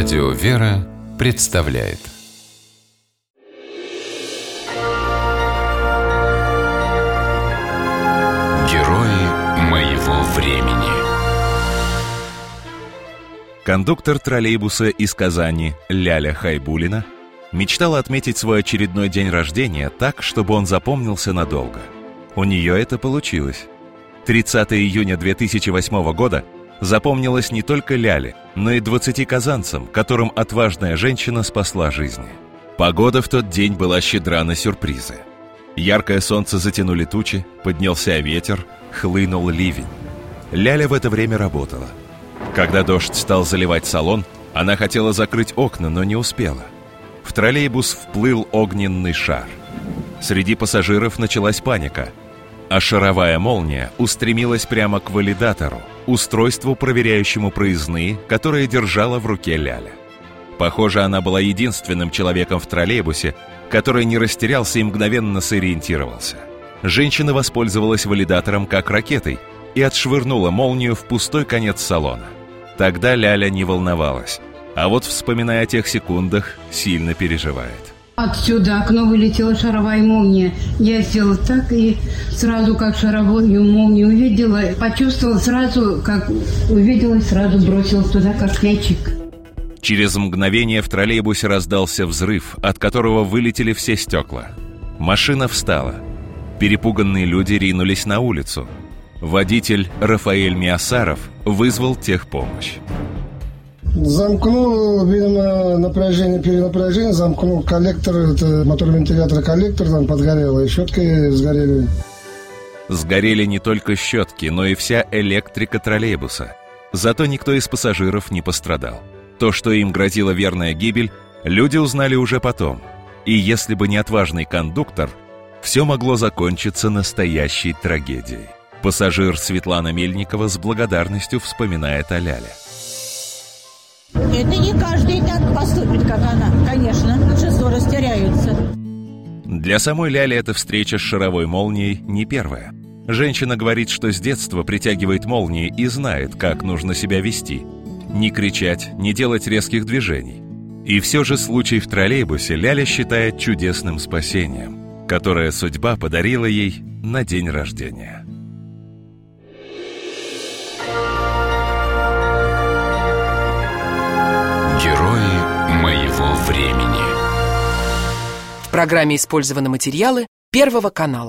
Радио «Вера» представляет Герои моего времени Кондуктор троллейбуса из Казани Ляля Хайбулина мечтала отметить свой очередной день рождения так, чтобы он запомнился надолго. У нее это получилось. 30 июня 2008 года запомнилось не только Ляле, но и 20 казанцам, которым отважная женщина спасла жизни. Погода в тот день была щедра на сюрпризы. Яркое солнце затянули тучи, поднялся ветер, хлынул ливень. Ляля в это время работала. Когда дождь стал заливать салон, она хотела закрыть окна, но не успела. В троллейбус вплыл огненный шар. Среди пассажиров началась паника, а шаровая молния устремилась прямо к валидатору, устройству, проверяющему проездные, которое держала в руке Ляля. Похоже, она была единственным человеком в троллейбусе, который не растерялся и мгновенно сориентировался. Женщина воспользовалась валидатором как ракетой и отшвырнула молнию в пустой конец салона. Тогда Ляля не волновалась, а вот, вспоминая о тех секундах, сильно переживает. Отсюда окно вылетела шаровая молния. Я сделала так и сразу, как шаровую молнию увидела, почувствовала сразу, как увидела сразу бросилась туда, как мячик. Через мгновение в троллейбусе раздался взрыв, от которого вылетели все стекла. Машина встала. Перепуганные люди ринулись на улицу. Водитель Рафаэль Миасаров вызвал техпомощь. Замкнул, видимо, напряжение, перенапряжение, замкнул коллектор, это мотор вентилятора коллектор там подгорел, и щетки сгорели. Сгорели не только щетки, но и вся электрика троллейбуса. Зато никто из пассажиров не пострадал. То, что им грозила верная гибель, люди узнали уже потом. И если бы не отважный кондуктор, все могло закончиться настоящей трагедией. Пассажир Светлана Мельникова с благодарностью вспоминает о Ляле. Это не каждый так поступит, как она, конечно. Большинство растеряются. Для самой Ляли эта встреча с шаровой молнией не первая. Женщина говорит, что с детства притягивает молнии и знает, как нужно себя вести. Не кричать, не делать резких движений. И все же случай в троллейбусе Ляля считает чудесным спасением, которое судьба подарила ей на день рождения. Времени В программе использованы материалы Первого канала.